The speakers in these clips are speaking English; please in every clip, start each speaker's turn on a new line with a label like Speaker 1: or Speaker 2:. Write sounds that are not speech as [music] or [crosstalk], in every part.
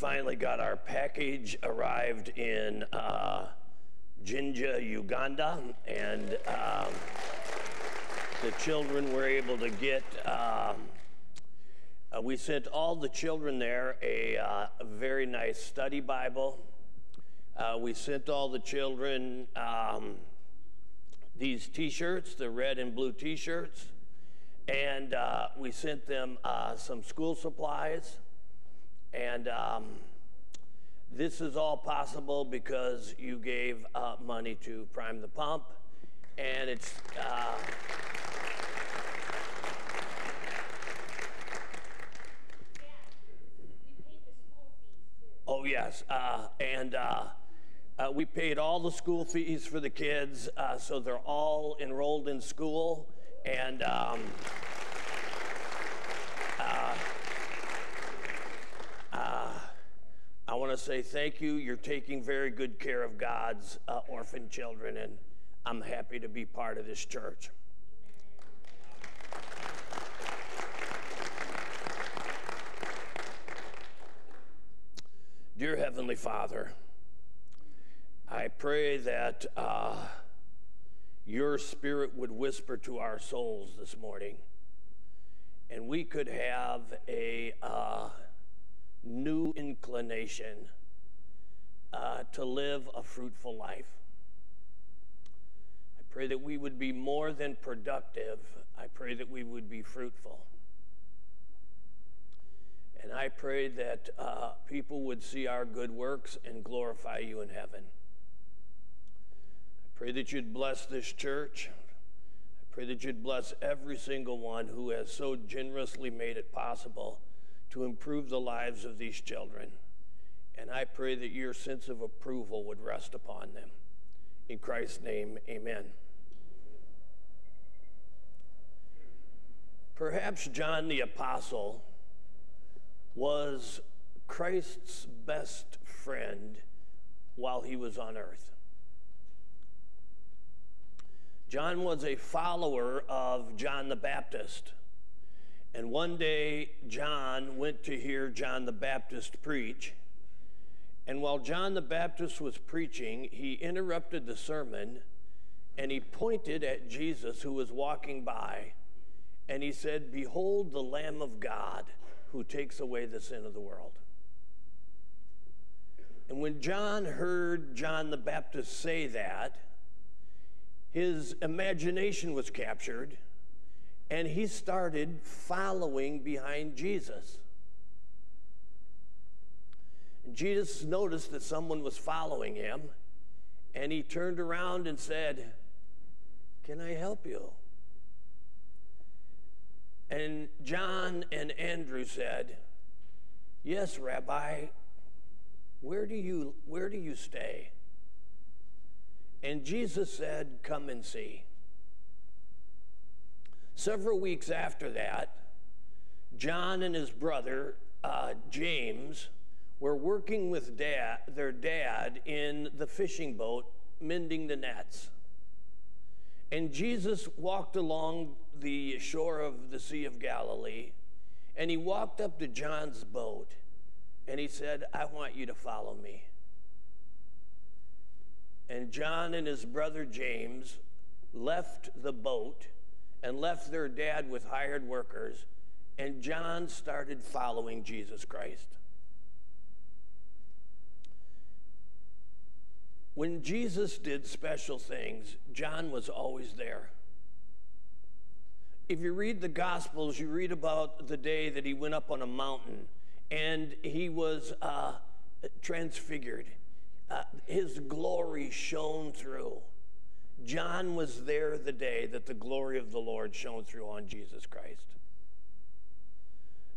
Speaker 1: finally got our package arrived in uh, Jinja, Uganda, and um, the children were able to get. Um, uh, we sent all the children there a, uh, a very nice study Bible. Uh, we sent all the children um, these T-shirts, the red and blue T-shirts, and uh, we sent them uh, some school supplies. And um, this is all possible because you gave uh, money to Prime the Pump, and it's. Uh, oh, yes. Uh, and uh, uh, we paid all the school fees for the kids, uh, so they're all enrolled in school. And. Um, I want to say thank you. You're taking very good care of God's uh, orphan children, and I'm happy to be part of this church. Dear Heavenly Father, I pray that uh, your spirit would whisper to our souls this morning, and we could have a. Uh, new inclination uh, to live a fruitful life. I pray that we would be more than productive. I pray that we would be fruitful. And I pray that uh, people would see our good works and glorify you in heaven. I pray that you'd bless this church. I pray that you'd bless every single one who has so generously made it possible to improve the lives of these children. And I pray that your sense of approval would rest upon them. In Christ's name, amen. Perhaps John the Apostle was Christ's best friend while he was on earth. John was a follower of John the Baptist. And one day, John went to hear John the Baptist preach. And while John the Baptist was preaching, he interrupted the sermon and he pointed at Jesus who was walking by. And he said, Behold the Lamb of God who takes away the sin of the world. And when John heard John the Baptist say that, his imagination was captured and he started following behind Jesus. And Jesus noticed that someone was following him, and he turned around and said, Can I help you? And John and Andrew said, Yes, Rabbi, where do you, where do you stay? And Jesus said, Come and see. Several weeks after that, John and his brother, uh, James, were working with dad, their dad in the fishing boat, mending the nets. And Jesus walked along the shore of the Sea of Galilee, and he walked up to John's boat, and he said, I want you to follow me. And John and his brother James left the boat and left their dad with hired workers, and John started following Jesus Christ. When Jesus did special things, John was always there. If you read the Gospels, you read about the day that he went up on a mountain and he was uh, transfigured. Uh, his glory shone through. John was there the day that the glory of the Lord shone through on Jesus Christ.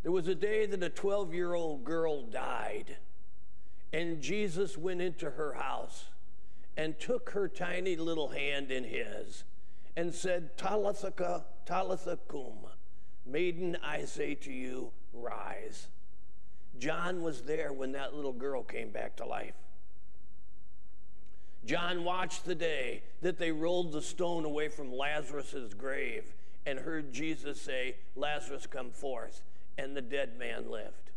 Speaker 1: There was a day that a 12 year old girl died, and Jesus went into her house and took her tiny little hand in his and said, Talitha, Talitha cum, maiden, I say to you, rise. John was there when that little girl came back to life. John watched the day that they rolled the stone away from Lazarus' grave and heard Jesus say, Lazarus, come forth. And the dead man lived.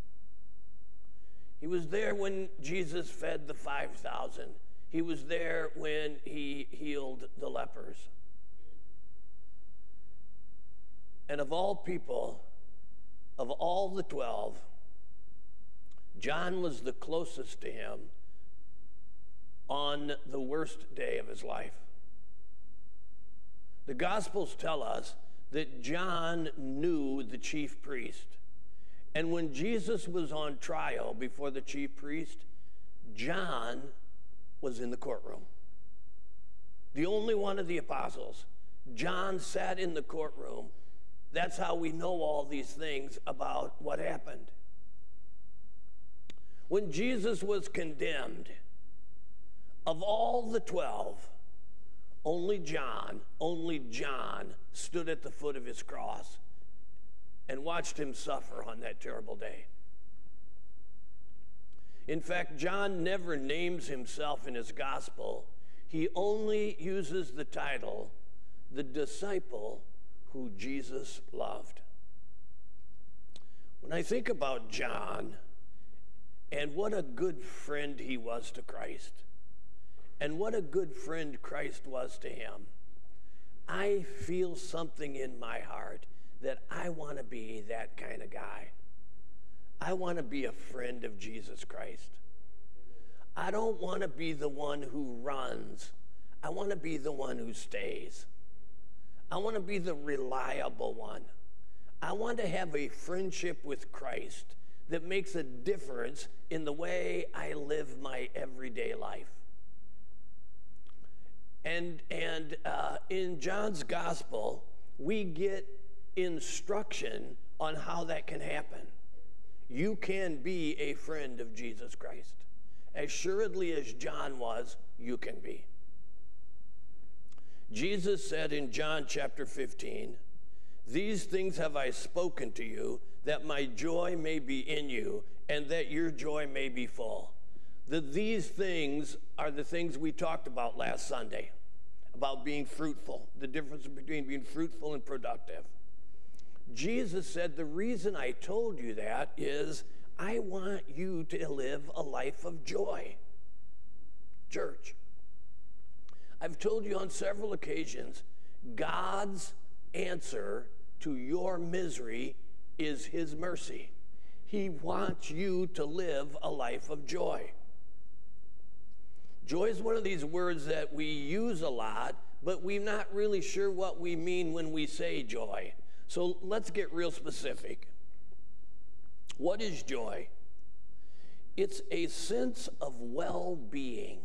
Speaker 1: He was there when Jesus fed the 5,000. He was there when he healed the lepers. And of all people, of all the 12, John was the closest to him on the worst day of his life. The Gospels tell us that John knew the chief priest. And when Jesus was on trial before the chief priest, John was in the courtroom. The only one of the apostles. John sat in the courtroom. That's how we know all these things about what happened. When Jesus was condemned, of all the 12, only John, only John stood at the foot of his cross and watched him suffer on that terrible day. In fact, John never names himself in his gospel. He only uses the title, the disciple who Jesus loved. When I think about John and what a good friend he was to Christ, and what a good friend Christ was to him. I feel something in my heart that I want to be that kind of guy. I want to be a friend of Jesus Christ. I don't want to be the one who runs. I want to be the one who stays. I want to be the reliable one. I want to have a friendship with Christ that makes a difference in the way I live my everyday life. And, and uh, in John's gospel, we get instruction on how that can happen. You can be a friend of Jesus Christ. As assuredly as John was, you can be. Jesus said in John chapter 15, These things have I spoken to you, that my joy may be in you, and that your joy may be full. The, these things are the things we talked about last Sunday about being fruitful, the difference between being fruitful and productive. Jesus said, The reason I told you that is I want you to live a life of joy. Church, I've told you on several occasions, God's answer to your misery is His mercy. He wants you to live a life of joy. Joy is one of these words that we use a lot, but we're not really sure what we mean when we say joy. So let's get real specific. What is joy? It's a sense of well being,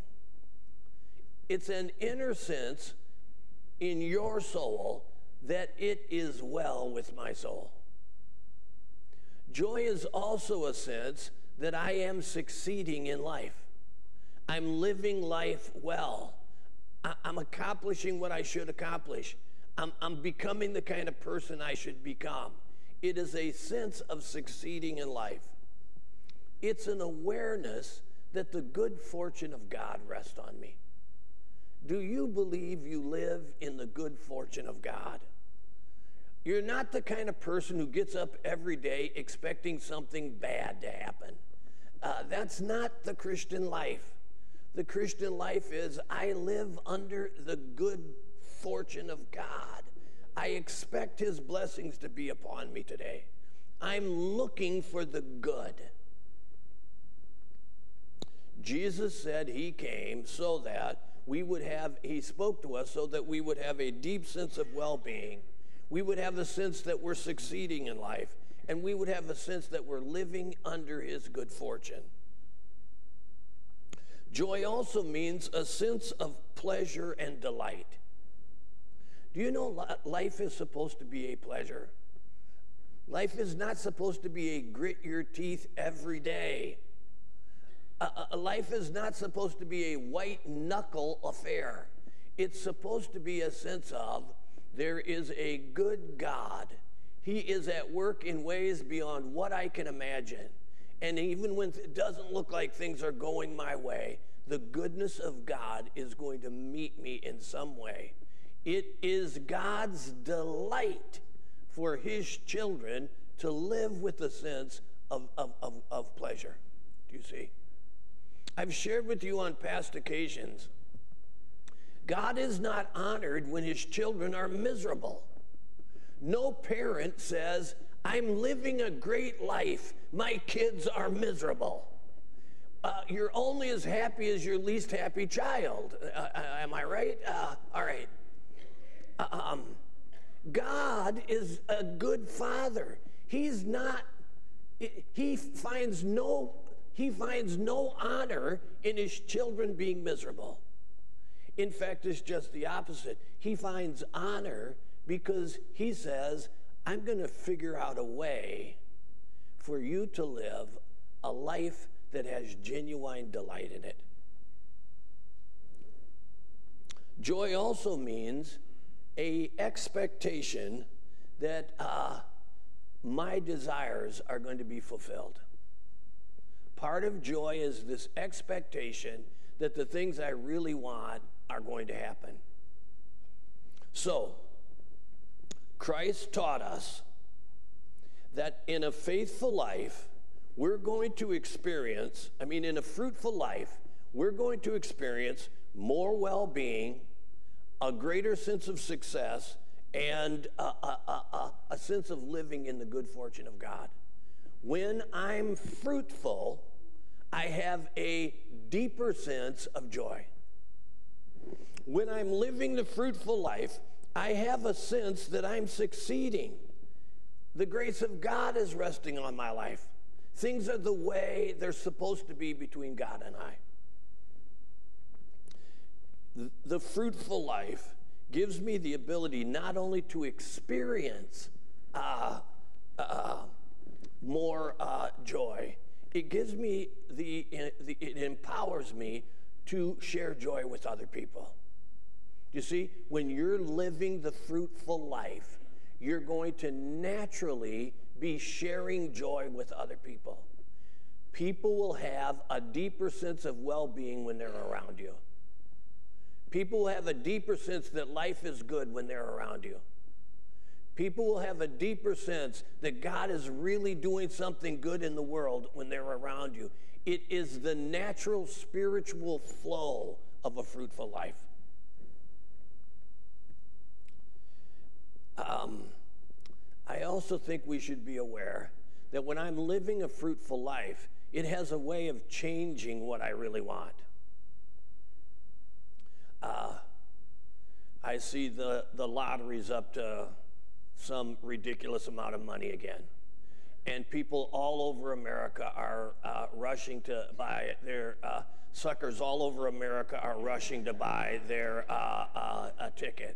Speaker 1: it's an inner sense in your soul that it is well with my soul. Joy is also a sense that I am succeeding in life. I'm living life well. I, am accomplishing what I should accomplish. I'm, I'm becoming the kind of person I should become. It is a sense of succeeding in life. It's an awareness that the good fortune of God rests on me. Do you believe you live in the good fortune of God? You're not the kind of person who gets up every day expecting something bad to happen. Uh, that's not the Christian life the Christian life is I live under the good fortune of God. I expect His blessings to be upon me today. I'm looking for the good. Jesus said He came so that we would have, He spoke to us so that we would have a deep sense of well being. We would have the sense that we're succeeding in life, and we would have a sense that we're living under His good fortune. Joy also means a sense of pleasure and delight. Do you know life is supposed to be a pleasure? Life is not supposed to be a grit your teeth every day. A, life is not supposed to be a white knuckle affair. It's supposed to be a sense of there is a good God. He is at work in ways beyond what I can imagine. And even when it doesn't look like things are going my way, the goodness of God is going to meet me in some way. It is God's delight for his children to live with a sense of, of, of, of pleasure. Do you see? I've shared with you on past occasions God is not honored when his children are miserable. No parent says, I'm living a great life. My kids are miserable. Uh, you're only as happy as your least happy child. Uh, uh am I right? Uh, all right. Um, God is a good father. He's not, he finds no, he finds no honor in his children being miserable. In fact, it's just the opposite. He finds honor because he says, I'm going to figure out a way for you to live a life that has genuine delight in it. Joy also means a expectation that uh, my desires are going to be fulfilled. Part of joy is this expectation that the things I really want are going to happen. So, Christ taught us that in a faithful life, we're going to experience, I mean, in a fruitful life, we're going to experience more well being, a greater sense of success, and a, a, a, a, sense of living in the good fortune of God. When I'm fruitful, I have a deeper sense of joy. When I'm living the fruitful life, I have a sense that I'm succeeding. The grace of God is resting on my life. Things are the way they're supposed to be between God and I. The, fruitful life gives me the ability not only to experience uh, uh, more uh, joy, it gives me the, it empowers me to share joy with other people. You see, when you're living the fruitful life, you're going to naturally be sharing joy with other people. People will have a deeper sense of well being when they're around you. People will have a deeper sense that life is good when they're around you. People will have a deeper sense that God is really doing something good in the world when they're around you. It is the natural spiritual flow of a fruitful life. Um, I also think we should be aware that when I'm living a fruitful life, it has a way of changing what I really want. Uh, I see the, the lotteries up to some ridiculous amount of money again. And people all over America are uh, rushing to buy their uh, suckers all over America are rushing to buy their uh, uh a ticket.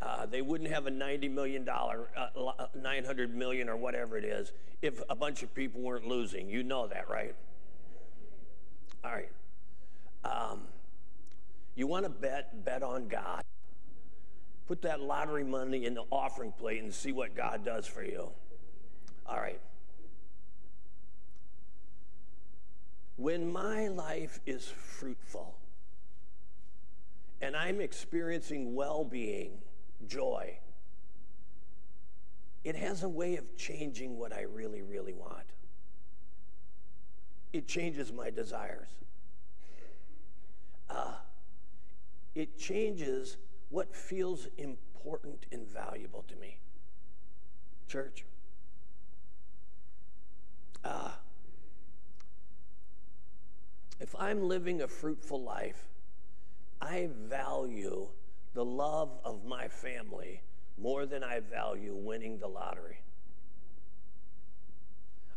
Speaker 1: Uh, they wouldn't have a $90 million, uh, 900 million or whatever it is if a bunch of people weren't losing. You know that, right? All right. Um, you want to bet, bet on God. Put that lottery money in the offering plate and see what God does for you. All right. When my life is fruitful and I'm experiencing well being, joy, it has a way of changing what I really, really want. It changes my desires. Uh, it changes what feels important and valuable to me. Church, uh, if I'm living a fruitful life, I value the love of my family more than I value winning the lottery.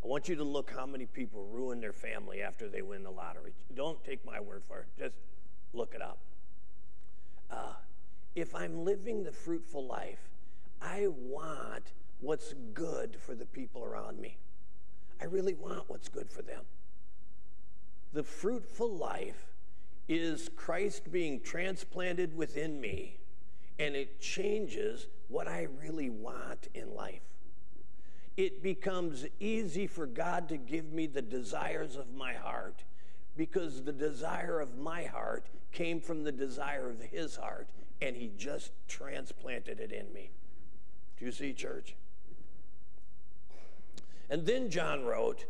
Speaker 1: I want you to look how many people ruin their family after they win the lottery. Don't take my word for it, just look it up. Uh, if I'm living the fruitful life, I want what's good for the people around me. I really want what's good for them. The fruitful life is Christ being transplanted within me, and it changes what I really want in life. It becomes easy for God to give me the desires of my heart because the desire of my heart came from the desire of his heart, and he just transplanted it in me. Do you see, church? And then John wrote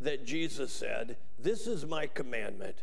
Speaker 1: that Jesus said, This is my commandment,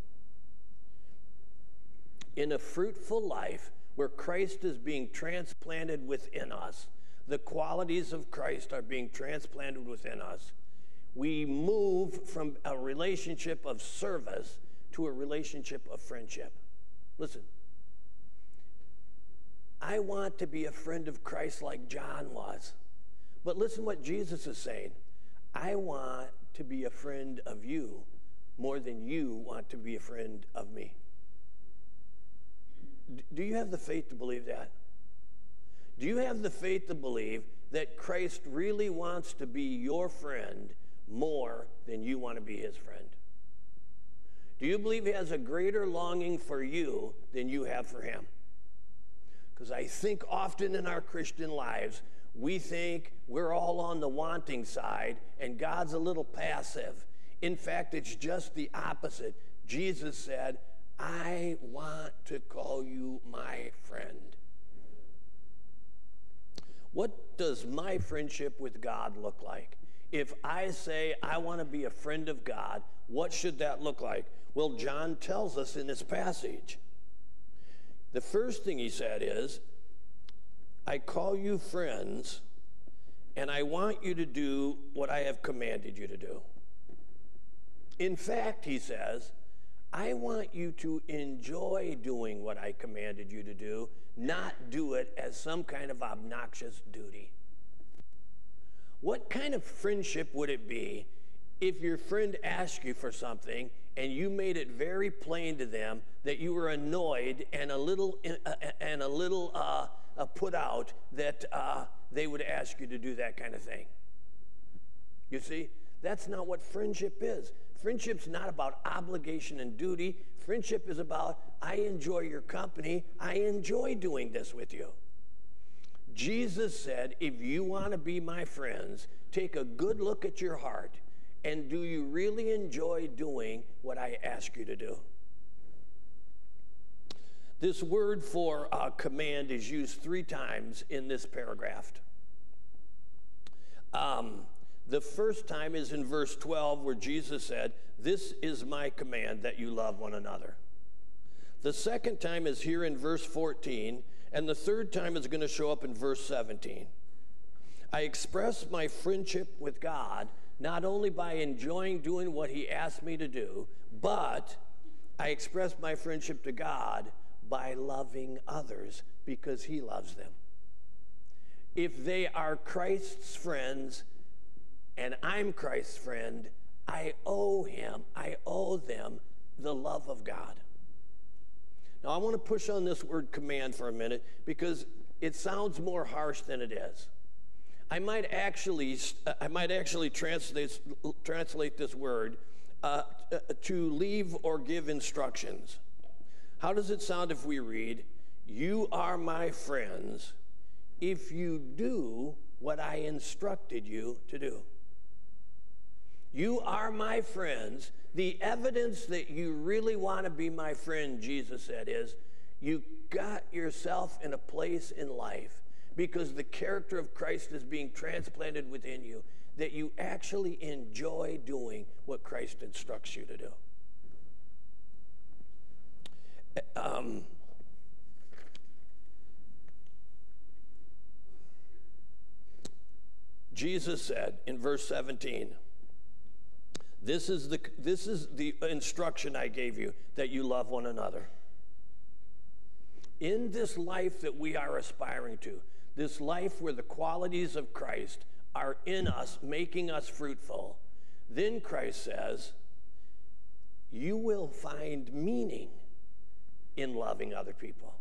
Speaker 1: In a fruitful life where Christ is being transplanted within us, the qualities of Christ are being transplanted within us. We move from a relationship of service to a relationship of friendship. Listen, I want to be a friend of Christ like John was. But listen what Jesus is saying. I want to be a friend of you more than you want to be a friend of me. Do you have the faith to believe that? Do you have the faith to believe that Christ really wants to be your friend more than you want to be his friend? Do you believe he has a greater longing for you than you have for him? Because I think often in our Christian lives, we think we're all on the wanting side and God's a little passive. In fact, it's just the opposite. Jesus said, I want to call you my friend. What does my friendship with God look like? If I say I want to be a friend of God, what should that look like? Well, John tells us in this passage. The first thing he said is, I call you friends, and I want you to do what I have commanded you to do. In fact, he says, I want you to enjoy doing what I commanded you to do, not do it as some kind of obnoxious duty. What kind of friendship would it be if your friend asked you for something and you made it very plain to them that you were annoyed and a little uh, and a little uh, uh, put out that uh, they would ask you to do that kind of thing? You see, that's not what friendship is. Friendship's not about obligation and duty. Friendship is about, I enjoy your company. I enjoy doing this with you. Jesus said, if you want to be my friends, take a good look at your heart. And do you really enjoy doing what I ask you to do? This word for uh, command is used three times in this paragraph. Um, the first time is in verse 12, where Jesus said, This is my command that you love one another. The second time is here in verse 14, and the third time is going to show up in verse 17. I express my friendship with God not only by enjoying doing what He asked me to do, but I express my friendship to God by loving others because He loves them. If they are Christ's friends, and I'm Christ's friend, I owe him, I owe them the love of God. Now, I want to push on this word command for a minute because it sounds more harsh than it is. I might actually, I might actually translate, translate this word uh, to leave or give instructions. How does it sound if we read, You are my friends if you do what I instructed you to do? You are my friends. The evidence that you really want to be my friend, Jesus said, is you got yourself in a place in life because the character of Christ is being transplanted within you that you actually enjoy doing what Christ instructs you to do. Um, Jesus said in verse 17, this is the, this is the instruction I gave you that you love one another. In this life that we are aspiring to, this life where the qualities of Christ are in us, making us fruitful, then Christ says, you will find meaning in loving other people.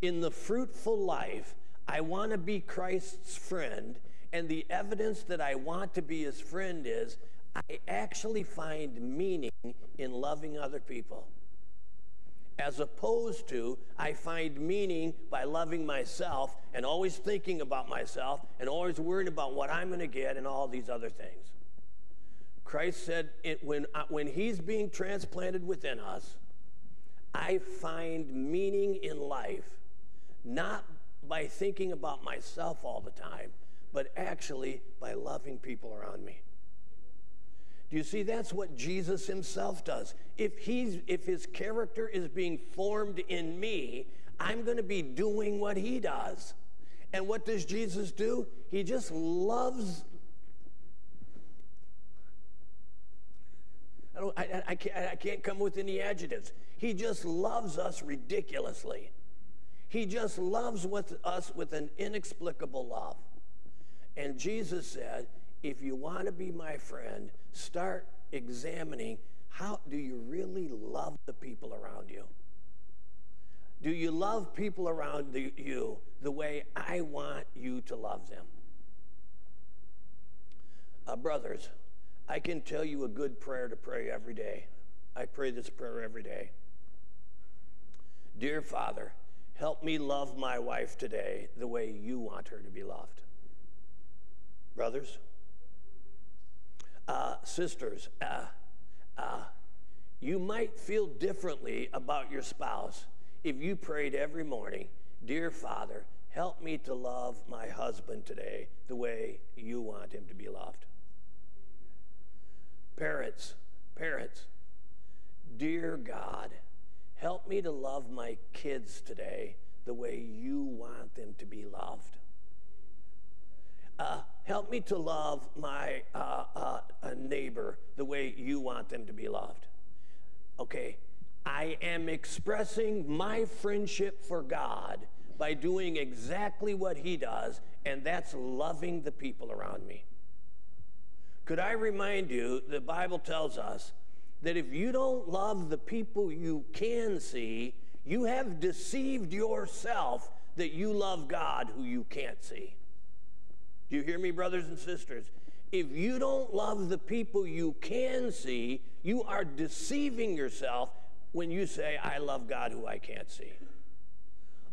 Speaker 1: In the fruitful life, I want to be Christ's friend, and the evidence that I want to be his friend is I actually find meaning in loving other people. As opposed to, I find meaning by loving myself and always thinking about myself and always worrying about what I'm going to get and all these other things. Christ said, it, when, uh, when He's being transplanted within us, I find meaning in life not by thinking about myself all the time, but actually by loving people around me. Do you see that's what Jesus himself does? If he's if his character is being formed in me, I'm going to be doing what he does. And what does Jesus do? He just loves I, don't, I, I, can't, I can't come with any adjectives. He just loves us ridiculously. He just loves with us with an inexplicable love. And Jesus said, if you want to be my friend, start examining how do you really love the people around you? Do you love people around you the way I want you to love them? Uh, brothers, I can tell you a good prayer to pray every day. I pray this prayer every day. Dear Father, help me love my wife today the way you want her to be loved. Brothers, uh, sisters, uh, uh, you might feel differently about your spouse if you prayed every morning, Dear Father, help me to love my husband today the way you want him to be loved. Parents, parents, Dear God, help me to love my kids today the way you want them to be loved. Uh, help me to love my uh, uh, neighbor the way you want them to be loved. Okay, I am expressing my friendship for God by doing exactly what He does, and that's loving the people around me. Could I remind you, the Bible tells us that if you don't love the people you can see, you have deceived yourself that you love God who you can't see. Do you hear me, brothers and sisters? If you don't love the people you can see, you are deceiving yourself when you say, I love God who I can't see.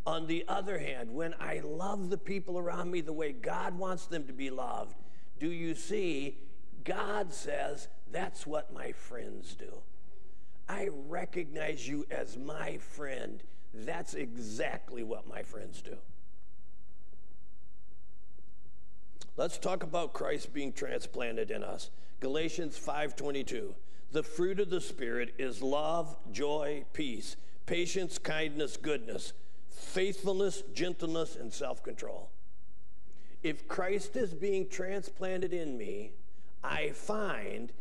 Speaker 1: On the other hand, when I love the people around me the way God wants them to be loved, do you see? God says, that's what my friends do. I recognize you as my friend. That's exactly what my friends do. Let's talk about Christ being transplanted in us. Galatians 5:22. The fruit of the spirit is love, joy, peace, patience, kindness, goodness, faithfulness, gentleness, and self-control. If Christ is being transplanted in me, I find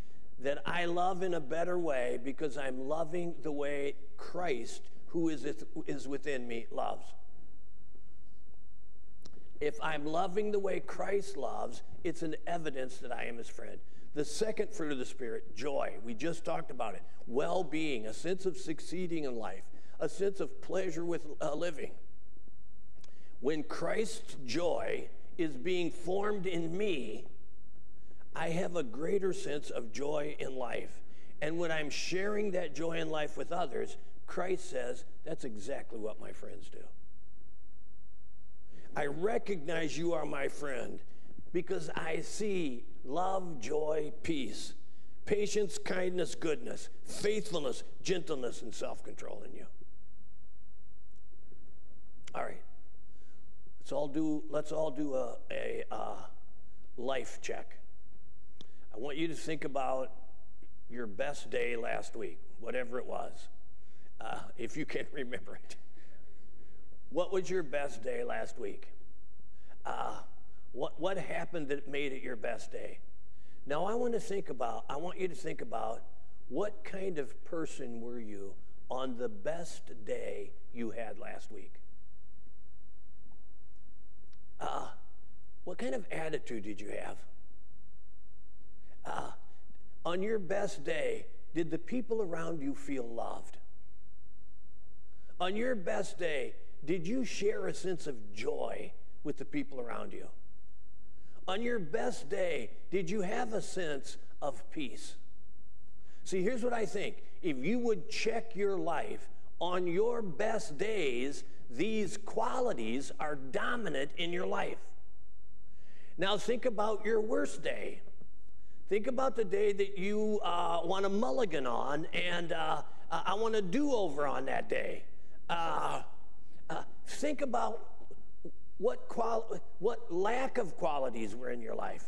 Speaker 1: that I love in a better way because I'm loving the way Christ, who is, is within me, loves if I'm loving the way Christ loves, it's an evidence that I am his friend. The second fruit of the Spirit, joy. We just talked about it. Well being, a sense of succeeding in life, a sense of pleasure with uh, living. When Christ's joy is being formed in me, I have a greater sense of joy in life. And when I'm sharing that joy in life with others, Christ says, that's exactly what my friends do. I recognize you are my friend because I see love, joy, peace, patience, kindness, goodness, faithfulness, gentleness, and self control in you. All right. Let's all do, let's all do a, a, a life check. I want you to think about your best day last week, whatever it was, uh, if you can [laughs] remember it. What was your best day last week? Uh, what, what happened that made it your best day? Now, I want to think about, I want you to think about what kind of person were you on the best day you had last week? Uh, what kind of attitude did you have? Uh, on your best day, did the people around you feel loved? On your best day, did you share a sense of joy with the people around you? On your best day, did you have a sense of peace? See, here's what I think. If you would check your life on your best days, these qualities are dominant in your life. Now, think about your worst day. Think about the day that you uh, want a mulligan on, and uh, I want a do over on that day. Uh, uh, think about what, quali- what lack of qualities were in your life.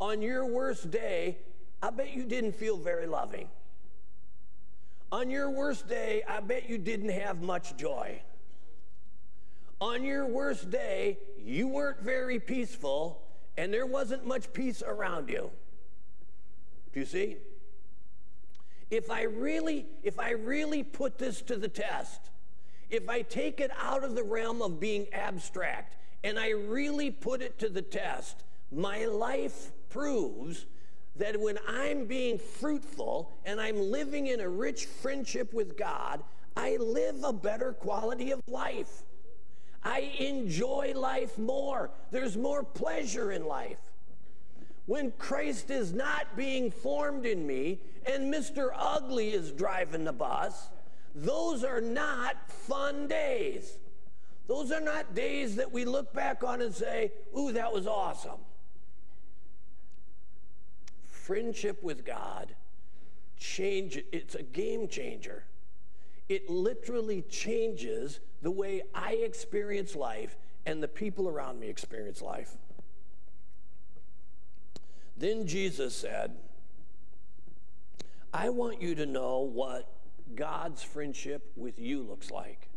Speaker 1: On your worst day, I bet you didn't feel very loving. On your worst day, I bet you didn't have much joy. On your worst day, you weren't very peaceful and there wasn't much peace around you. Do you see? If I really if I really put this to the test, if I take it out of the realm of being abstract and I really put it to the test, my life proves that when I'm being fruitful and I'm living in a rich friendship with God, I live a better quality of life. I enjoy life more. There's more pleasure in life. When Christ is not being formed in me and Mr. Ugly is driving the bus, those are not fun days. Those are not days that we look back on and say, ooh, that was awesome. Friendship with God change it's a game changer. It literally changes the way I experience life and the people around me experience life. Then Jesus said, I want you to know what God's friendship with you looks like.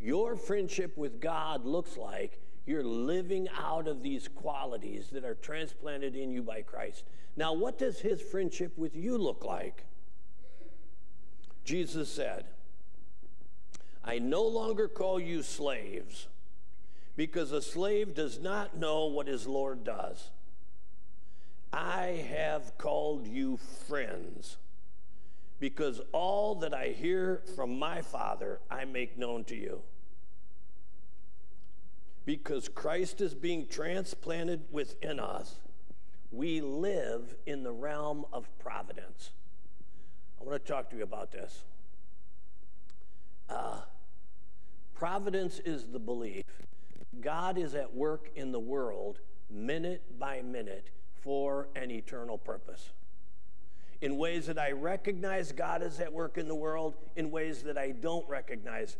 Speaker 1: Your friendship with God looks like you're living out of these qualities that are transplanted in you by Christ. Now, what does his friendship with you look like? Jesus said, I no longer call you slaves because a slave does not know what his Lord does. I have called you friends because all that I hear from my Father I make known to you. Because Christ is being transplanted within us, we live in the realm of providence. I want to talk to you about this. Uh, providence is the belief God is at work in the world minute by minute for an eternal purpose in ways that I recognize God is at work in the world, in ways that I don't recognize.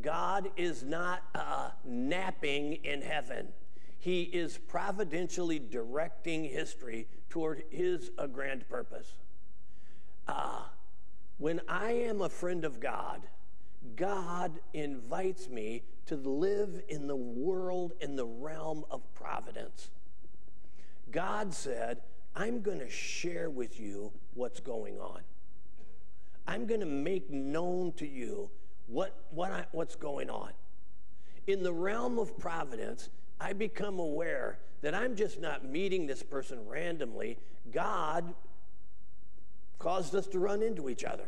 Speaker 1: God is not uh, napping in heaven. He is providentially directing history toward his uh, grand purpose. Uh, when I am a friend of God, God invites me to live in the world in the realm of providence. God said, I'm going to share with you what's going on. I'm going to make known to you what, what I, what's going on. In the realm of providence, I become aware that I'm just not meeting this person randomly. God caused us to run into each other.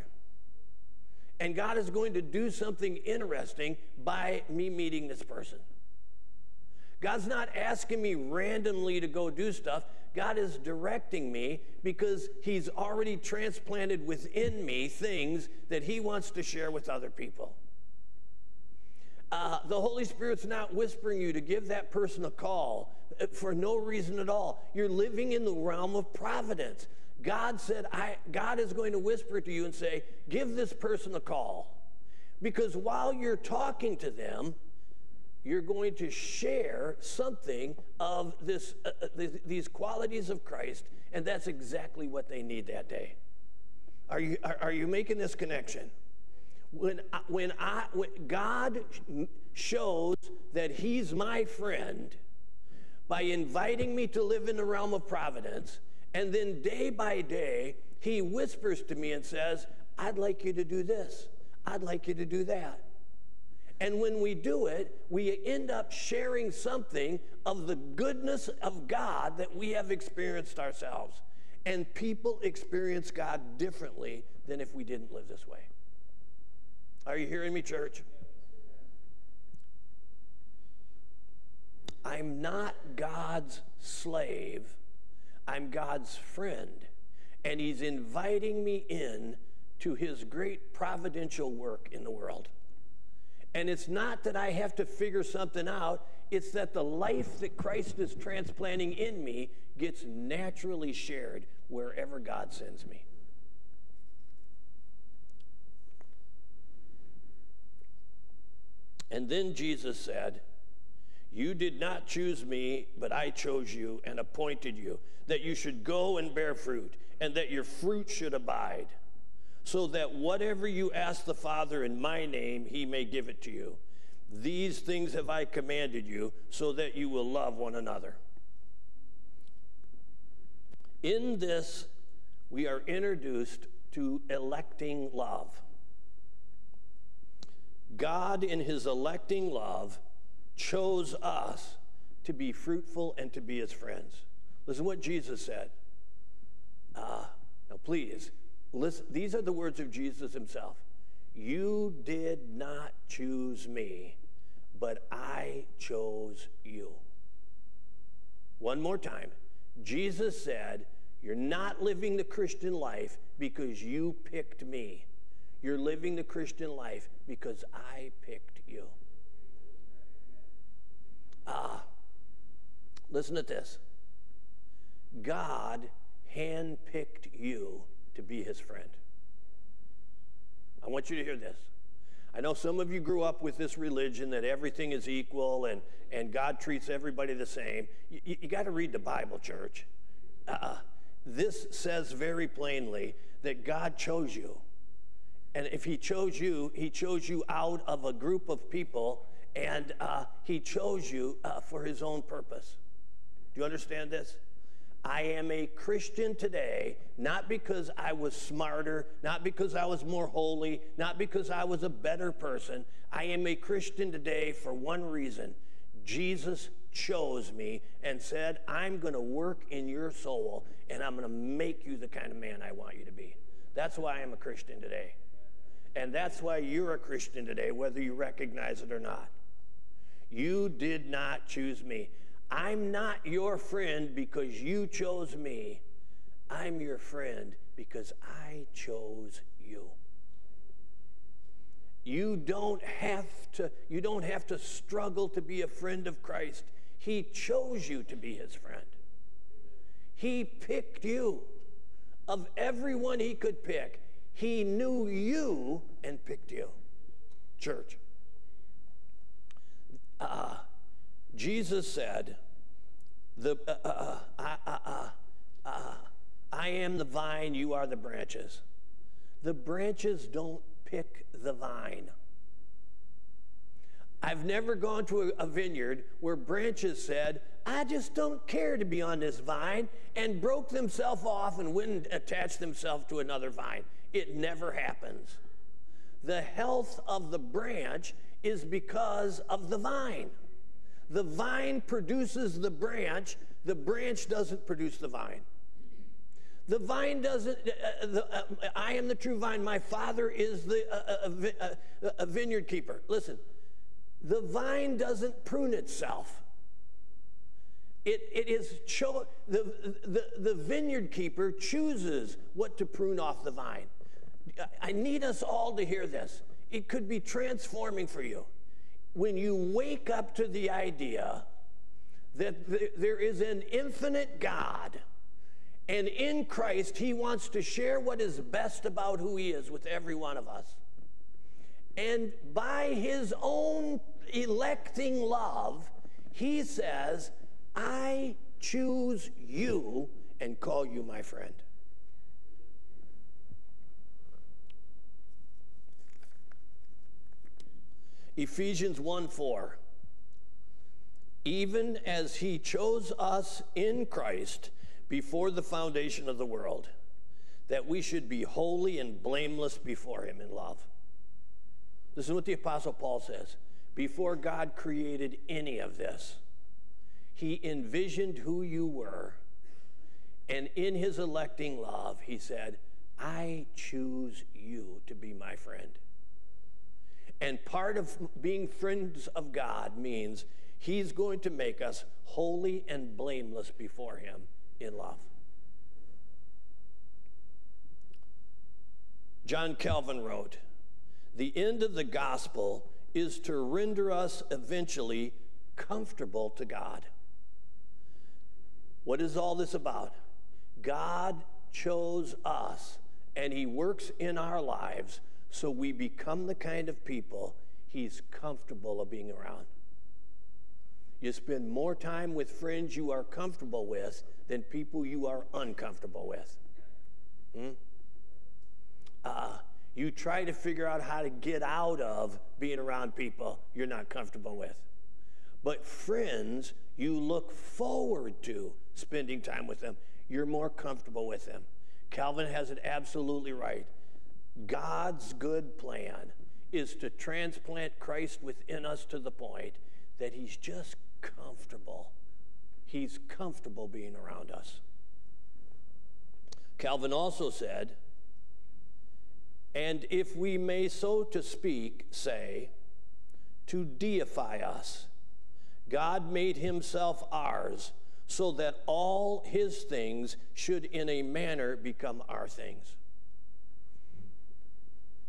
Speaker 1: And God is going to do something interesting by me meeting this person. God's not asking me randomly to go do stuff. God is directing me because He's already transplanted within me things that He wants to share with other people. Uh, the Holy Spirit's not whispering you to give that person a call uh, for no reason at all. You're living in the realm of providence. God said, I, God is going to whisper to you and say, give this person a call. Because while you're talking to them, you're going to share something of this, uh, uh these qualities of Christ, and that's exactly what they need that day. Are you, are, are you making this connection? When, I, when, I, when God shows that He's my friend by inviting me to live in the realm of providence, and then day by day, He whispers to me and says, I'd like you to do this, I'd like you to do that. And when we do it, we end up sharing something of the goodness of God that we have experienced ourselves. And people experience God differently than if we didn't live this way. Are you hearing me, church? I'm not God's slave, I'm God's friend. And He's inviting me in to His great providential work in the world. And it's not that I have to figure something out, it's that the life that Christ is transplanting in me gets naturally shared wherever God sends me. And then Jesus said, You did not choose me, but I chose you and appointed you, that you should go and bear fruit, and that your fruit should abide, so that whatever you ask the Father in my name, he may give it to you. These things have I commanded you, so that you will love one another. In this, we are introduced to electing love. God, in his electing love, chose us to be fruitful and to be his friends. Listen to what Jesus said. Uh, now, please, listen, these are the words of Jesus himself. You did not choose me, but I chose you. One more time. Jesus said, You're not living the Christian life because you picked me. You're living the Christian life because I picked you. Ah, listen to this. God handpicked you to be his friend. I want you to hear this. I know some of you grew up with this religion that everything is equal and, and God treats everybody the same. You, you got to read the Bible, church. Uh, this says very plainly that God chose you. And if he chose you, he chose you out of a group of people and uh, he chose you uh, for his own purpose. Do you understand this? I am a Christian today, not because I was smarter, not because I was more holy, not because I was a better person. I am a Christian today for one reason Jesus chose me and said, I'm going to work in your soul and I'm going to make you the kind of man I want you to be. That's why I'm a Christian today. And that's why you're a Christian today, whether you recognize it or not. You did not choose me. I'm not your friend because you chose me. I'm your friend because I chose you. You don't have to you don't have to struggle to be a friend of Christ. He chose you to be his friend. He picked you. Of everyone he could pick, he knew you and picked you. Church. Uh, Jesus said, the, uh, uh, uh, I am the vine, you are the branches. The branches don't pick the vine. I've never gone to a, a, vineyard where branches said, I just don't care to be on this vine, and broke themselves off and wouldn't attach themselves to another vine. It never happens. The health of the branch is because of the vine. The vine produces the branch, the branch doesn't produce the vine. The vine doesn't, uh, uh the, uh, I am the true vine, my father is the uh, uh, uh vineyard keeper. Listen, the vine doesn't prune itself. It, it is cho- the, the, the vineyard keeper chooses what to prune off the vine. I need us all to hear this. It could be transforming for you. When you wake up to the idea that th- there is an infinite God, and in Christ, He wants to share what is best about who He is with every one of us. And by His own electing love, He says, I choose you and call you my friend. Ephesians 1 4. Even as he chose us in Christ before the foundation of the world, that we should be holy and blameless before him in love. This is what the Apostle Paul says. Before God created any of this, he envisioned who you were, and in his electing love, he said, I choose you to be my friend. And part of being friends of God means He's going to make us holy and blameless before Him in love. John Calvin wrote, The end of the gospel is to render us eventually comfortable to God. What is all this about? God chose us and He works in our lives so we become the kind of people He's comfortable of being around. You spend more time with friends you are comfortable with than people you are uncomfortable with. Hmm? Uh, you try to figure out how to get out of being around people you're not comfortable with. But friends, you look forward to spending time with them. You're more comfortable with them. Calvin has it absolutely right. God's good plan is to transplant Christ within us to the point that he's just comfortable. He's comfortable being around us. Calvin also said, and if we may so to speak say, to deify us, God made himself ours so that all his things should in a manner become our things.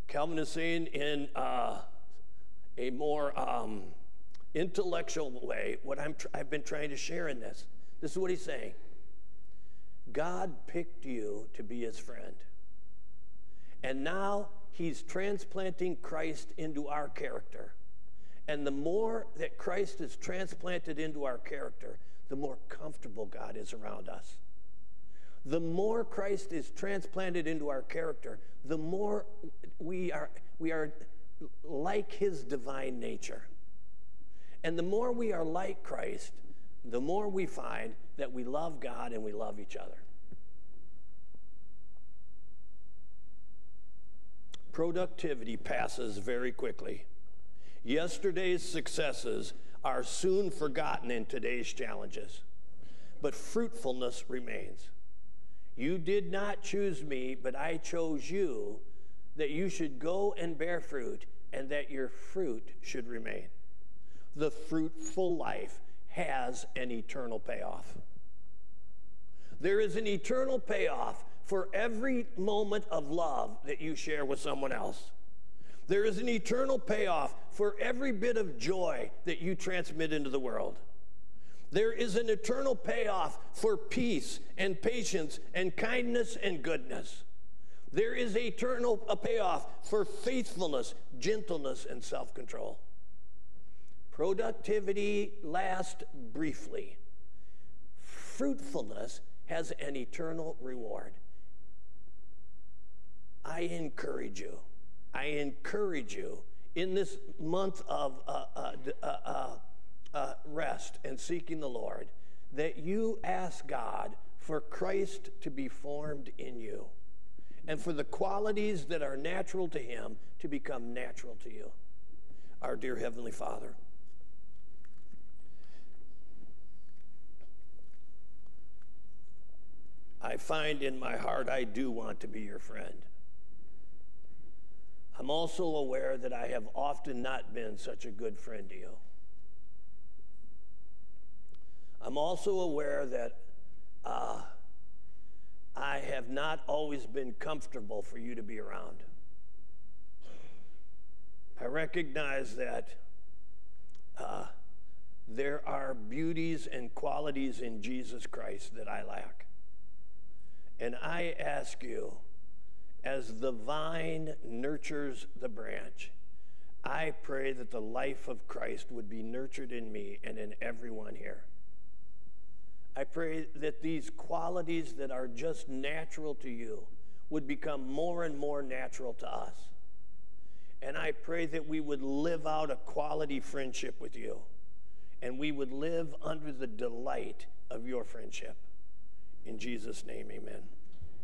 Speaker 1: Calvin is saying in uh, a more um, intellectual way what I'm I've been trying to share in this. This is what he's saying God picked you to be his friend. And now he's transplanting Christ into our character. And the more that Christ is transplanted into our character, the more comfortable God is around us. The more Christ is transplanted into our character, the more we are, we are like his divine nature. And the more we are like Christ, the more we find that we love God and we love each other. Productivity passes very quickly. Yesterday's successes are soon forgotten in today's challenges, but fruitfulness remains. You did not choose me, but I chose you, that you should go and bear fruit, and that your fruit should remain. The fruitful life has an eternal payoff. There is an eternal payoff for every moment of love that you share with someone else. There is an eternal payoff for every bit of joy that you transmit into the world. There is an eternal payoff for peace and patience and kindness and goodness. There is eternal a payoff for faithfulness, gentleness, and self control. Productivity lasts briefly. Fruitfulness has an eternal reward. I encourage you I encourage you in this month of uh uh, uh, uh, uh, rest and seeking the Lord that you ask God for Christ to be formed in you and for the qualities that are natural to Him to become natural to you. Our dear Heavenly Father. I find in my heart I do want to be your friend. I'm also aware that I have often not been such a good friend to you. I'm also aware that uh, I have not always been comfortable for you to be around. I recognize that uh, there are beauties and qualities in Jesus Christ that I lack. And I ask you as the vine nurtures the branch, I pray that the life of Christ would be nurtured in me and in everyone here. I pray that these qualities that are just natural to you would become more and more natural to us. And I pray that we would live out a quality friendship with you and we would live under the delight of your friendship. In Jesus' name, amen.